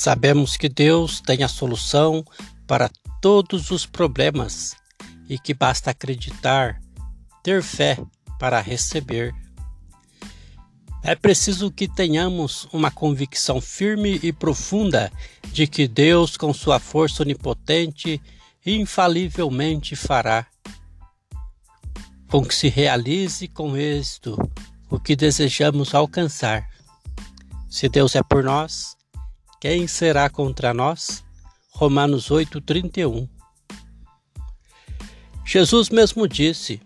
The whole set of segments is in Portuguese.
Sabemos que Deus tem a solução para todos os problemas e que basta acreditar, ter fé para receber. É preciso que tenhamos uma convicção firme e profunda de que Deus, com sua força onipotente, infalivelmente fará com que se realize com êxito o que desejamos alcançar. Se Deus é por nós, quem será contra nós? Romanos 8:31. Jesus mesmo disse: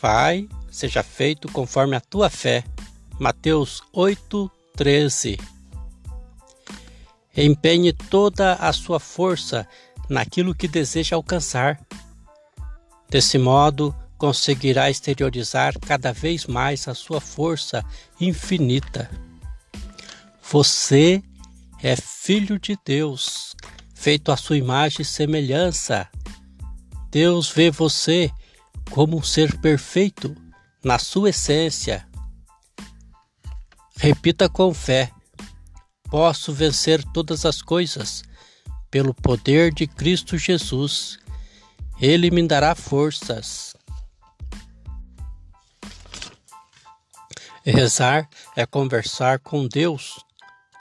Vai, seja feito conforme a tua fé. Mateus 8:13. Empenhe toda a sua força naquilo que deseja alcançar. Desse modo, conseguirá exteriorizar cada vez mais a sua força infinita. Você é filho de Deus, feito à sua imagem e semelhança. Deus vê você como um ser perfeito na sua essência. Repita com fé: Posso vencer todas as coisas pelo poder de Cristo Jesus. Ele me dará forças. Rezar é conversar com Deus,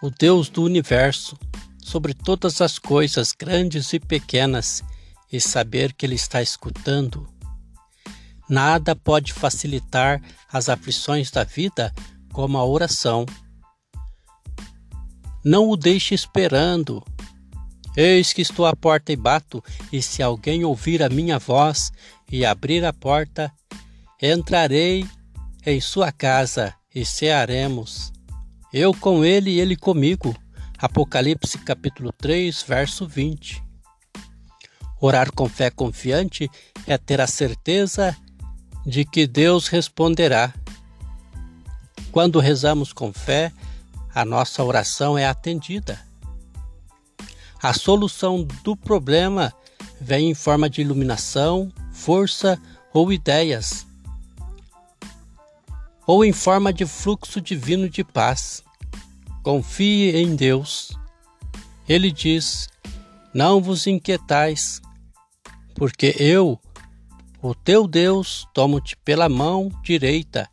o Deus do universo, sobre todas as coisas grandes e pequenas e saber que Ele está escutando. Nada pode facilitar as aflições da vida como a oração. Não o deixe esperando. Eis que estou à porta e bato, e se alguém ouvir a minha voz e abrir a porta, entrarei em sua casa e cearemos, eu com ele e ele comigo. Apocalipse capítulo 3, verso 20. Orar com fé confiante é ter a certeza de que Deus responderá. Quando rezamos com fé, a nossa oração é atendida. A solução do problema vem em forma de iluminação, força ou ideias ou em forma de fluxo divino de paz. Confie em Deus. Ele diz: Não vos inquietais, porque eu, o teu Deus, tomo-te pela mão direita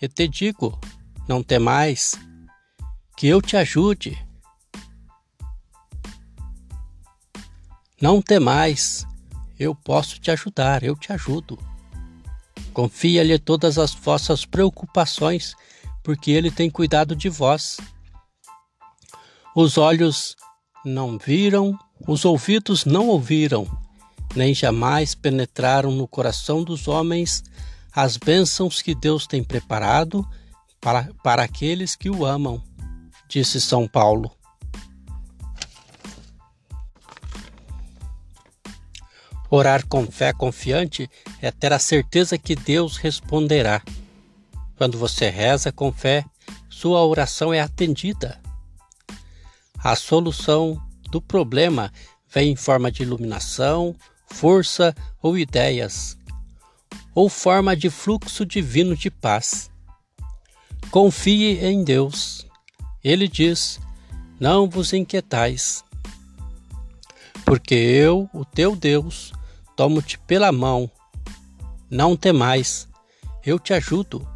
e te digo: Não temais, que eu te ajude. Não temais, eu posso te ajudar, eu te ajudo. Confia-lhe todas as vossas preocupações, porque ele tem cuidado de vós. Os olhos não viram, os ouvidos não ouviram, nem jamais penetraram no coração dos homens as bênçãos que Deus tem preparado para, para aqueles que o amam, disse São Paulo. Orar com fé confiante é ter a certeza que Deus responderá. Quando você reza com fé, sua oração é atendida. A solução do problema vem em forma de iluminação, força ou ideias, ou forma de fluxo divino de paz. Confie em Deus. Ele diz: Não vos inquietais, porque eu, o teu Deus, tomo-te pela mão. Não temais, eu te ajudo.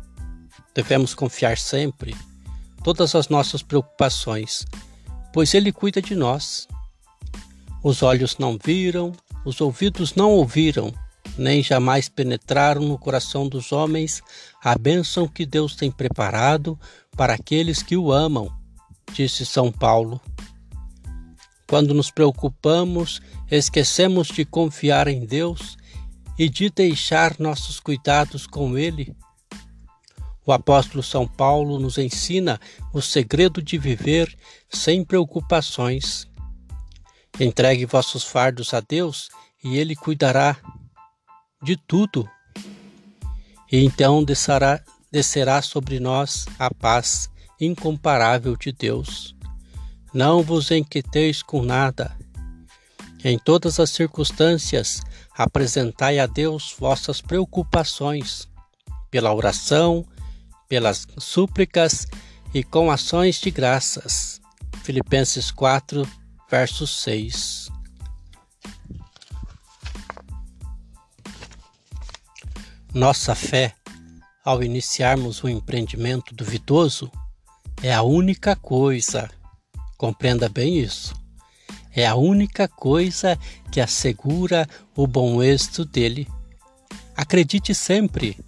Devemos confiar sempre todas as nossas preocupações, pois Ele cuida de nós. Os olhos não viram, os ouvidos não ouviram, nem jamais penetraram no coração dos homens a bênção que Deus tem preparado para aqueles que o amam, disse São Paulo. Quando nos preocupamos, esquecemos de confiar em Deus e de deixar nossos cuidados com Ele. O apóstolo São Paulo nos ensina o segredo de viver sem preocupações. Entregue vossos fardos a Deus e Ele cuidará de tudo. E então descerá, descerá sobre nós a paz incomparável de Deus. Não vos inquieteis com nada. Em todas as circunstâncias, apresentai a Deus vossas preocupações, pela oração, pelas súplicas e com ações de graças. Filipenses 4, verso 6. Nossa fé, ao iniciarmos um empreendimento duvidoso, é a única coisa, compreenda bem isso, é a única coisa que assegura o bom êxito dele. Acredite sempre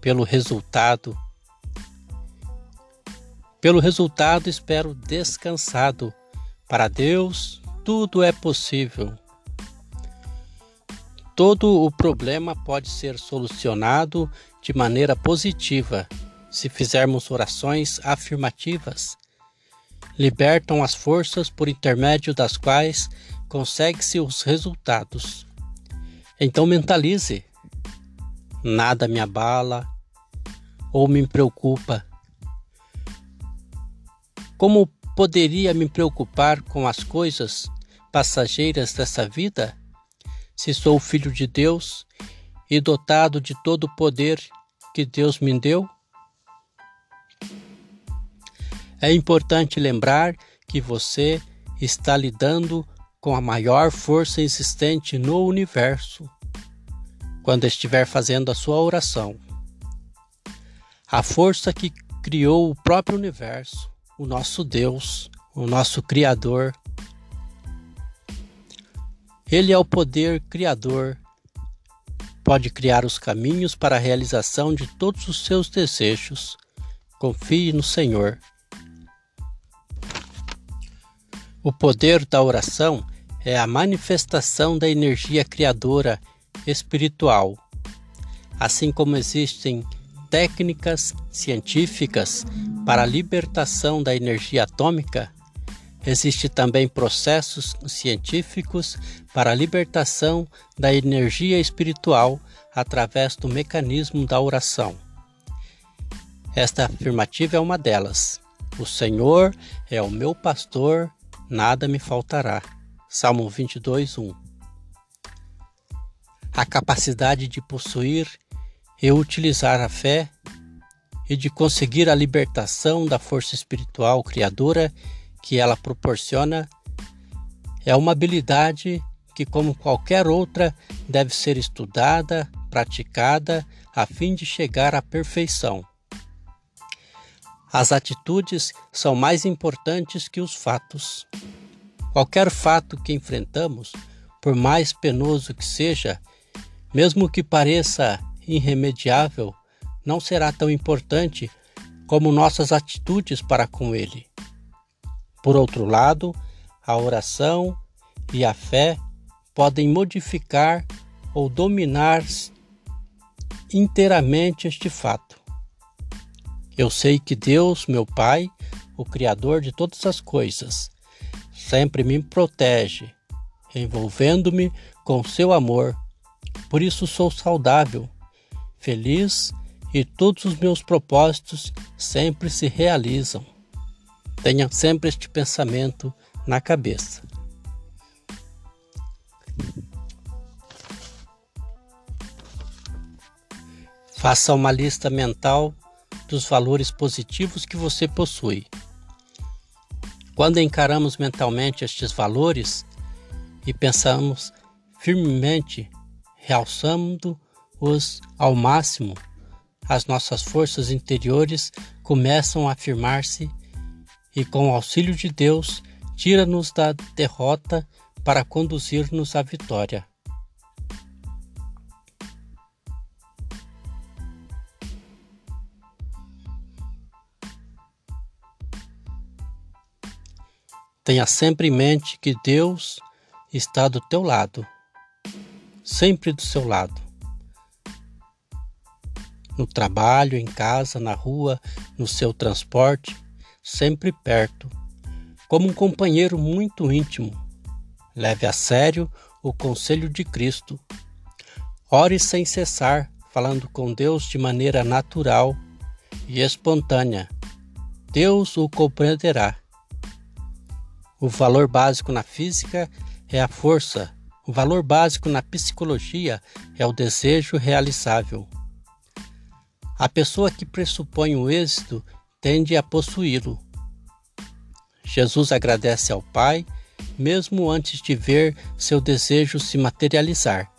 pelo resultado. Pelo resultado, espero descansado. Para Deus, tudo é possível. Todo o problema pode ser solucionado de maneira positiva se fizermos orações afirmativas. Libertam as forças por intermédio das quais consegue-se os resultados. Então mentalize: nada me abala ou me preocupa. Como poderia me preocupar com as coisas passageiras dessa vida? Se sou filho de Deus e dotado de todo o poder que Deus me deu? É importante lembrar que você está lidando com a maior força existente no universo quando estiver fazendo a sua oração. A força que criou o próprio universo, o nosso Deus, o nosso Criador. Ele é o poder criador, pode criar os caminhos para a realização de todos os seus desejos. Confie no Senhor. O poder da oração é a manifestação da energia criadora espiritual. Assim como existem técnicas científicas para a libertação da energia atômica, existe também processos científicos para a libertação da energia espiritual através do mecanismo da oração. Esta afirmativa é uma delas. O Senhor é o meu pastor nada me faltará. Salmo 22, 1. A capacidade de possuir e utilizar a fé e de conseguir a libertação da força espiritual criadora que ela proporciona é uma habilidade que, como qualquer outra, deve ser estudada, praticada, a fim de chegar à perfeição. As atitudes são mais importantes que os fatos. Qualquer fato que enfrentamos, por mais penoso que seja, mesmo que pareça irremediável, não será tão importante como nossas atitudes para com ele. Por outro lado, a oração e a fé podem modificar ou dominar inteiramente este fato. Eu sei que Deus, meu Pai, o Criador de todas as coisas, sempre me protege, envolvendo-me com seu amor. Por isso sou saudável, feliz e todos os meus propósitos sempre se realizam. Tenha sempre este pensamento na cabeça. Faça uma lista mental dos valores positivos que você possui. Quando encaramos mentalmente estes valores e pensamos firmemente, realçando-os ao máximo, as nossas forças interiores começam a afirmar-se e, com o auxílio de Deus, tira-nos da derrota para conduzir-nos à vitória. Tenha sempre em mente que Deus está do teu lado, sempre do seu lado. No trabalho, em casa, na rua, no seu transporte, sempre perto, como um companheiro muito íntimo. Leve a sério o conselho de Cristo. Ore sem cessar, falando com Deus de maneira natural e espontânea. Deus o compreenderá. O valor básico na física é a força. O valor básico na psicologia é o desejo realizável. A pessoa que pressupõe o êxito tende a possuí-lo. Jesus agradece ao Pai, mesmo antes de ver seu desejo se materializar.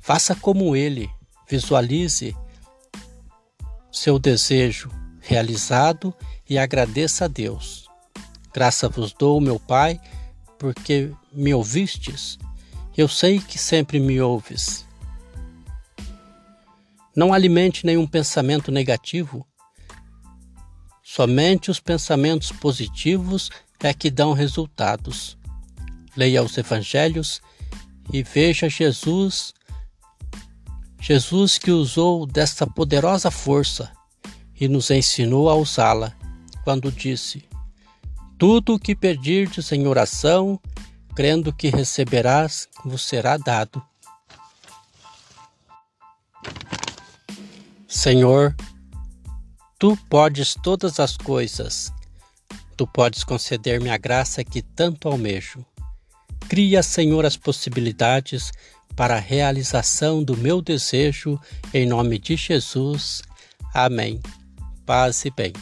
Faça como ele, visualize seu desejo realizado e agradeça a Deus. Graças vos dou, meu Pai, porque me ouvistes. Eu sei que sempre me ouves. Não alimente nenhum pensamento negativo. Somente os pensamentos positivos é que dão resultados. Leia os evangelhos e veja Jesus, Jesus que usou desta poderosa força e nos ensinou a usá-la, quando disse: Tudo o que pedirdes em oração, crendo que receberás, vos será dado. Senhor, tu podes todas as coisas, tu podes conceder-me a graça que tanto almejo. Cria, Senhor, as possibilidades para a realização do meu desejo, em nome de Jesus. Amém paz e bem.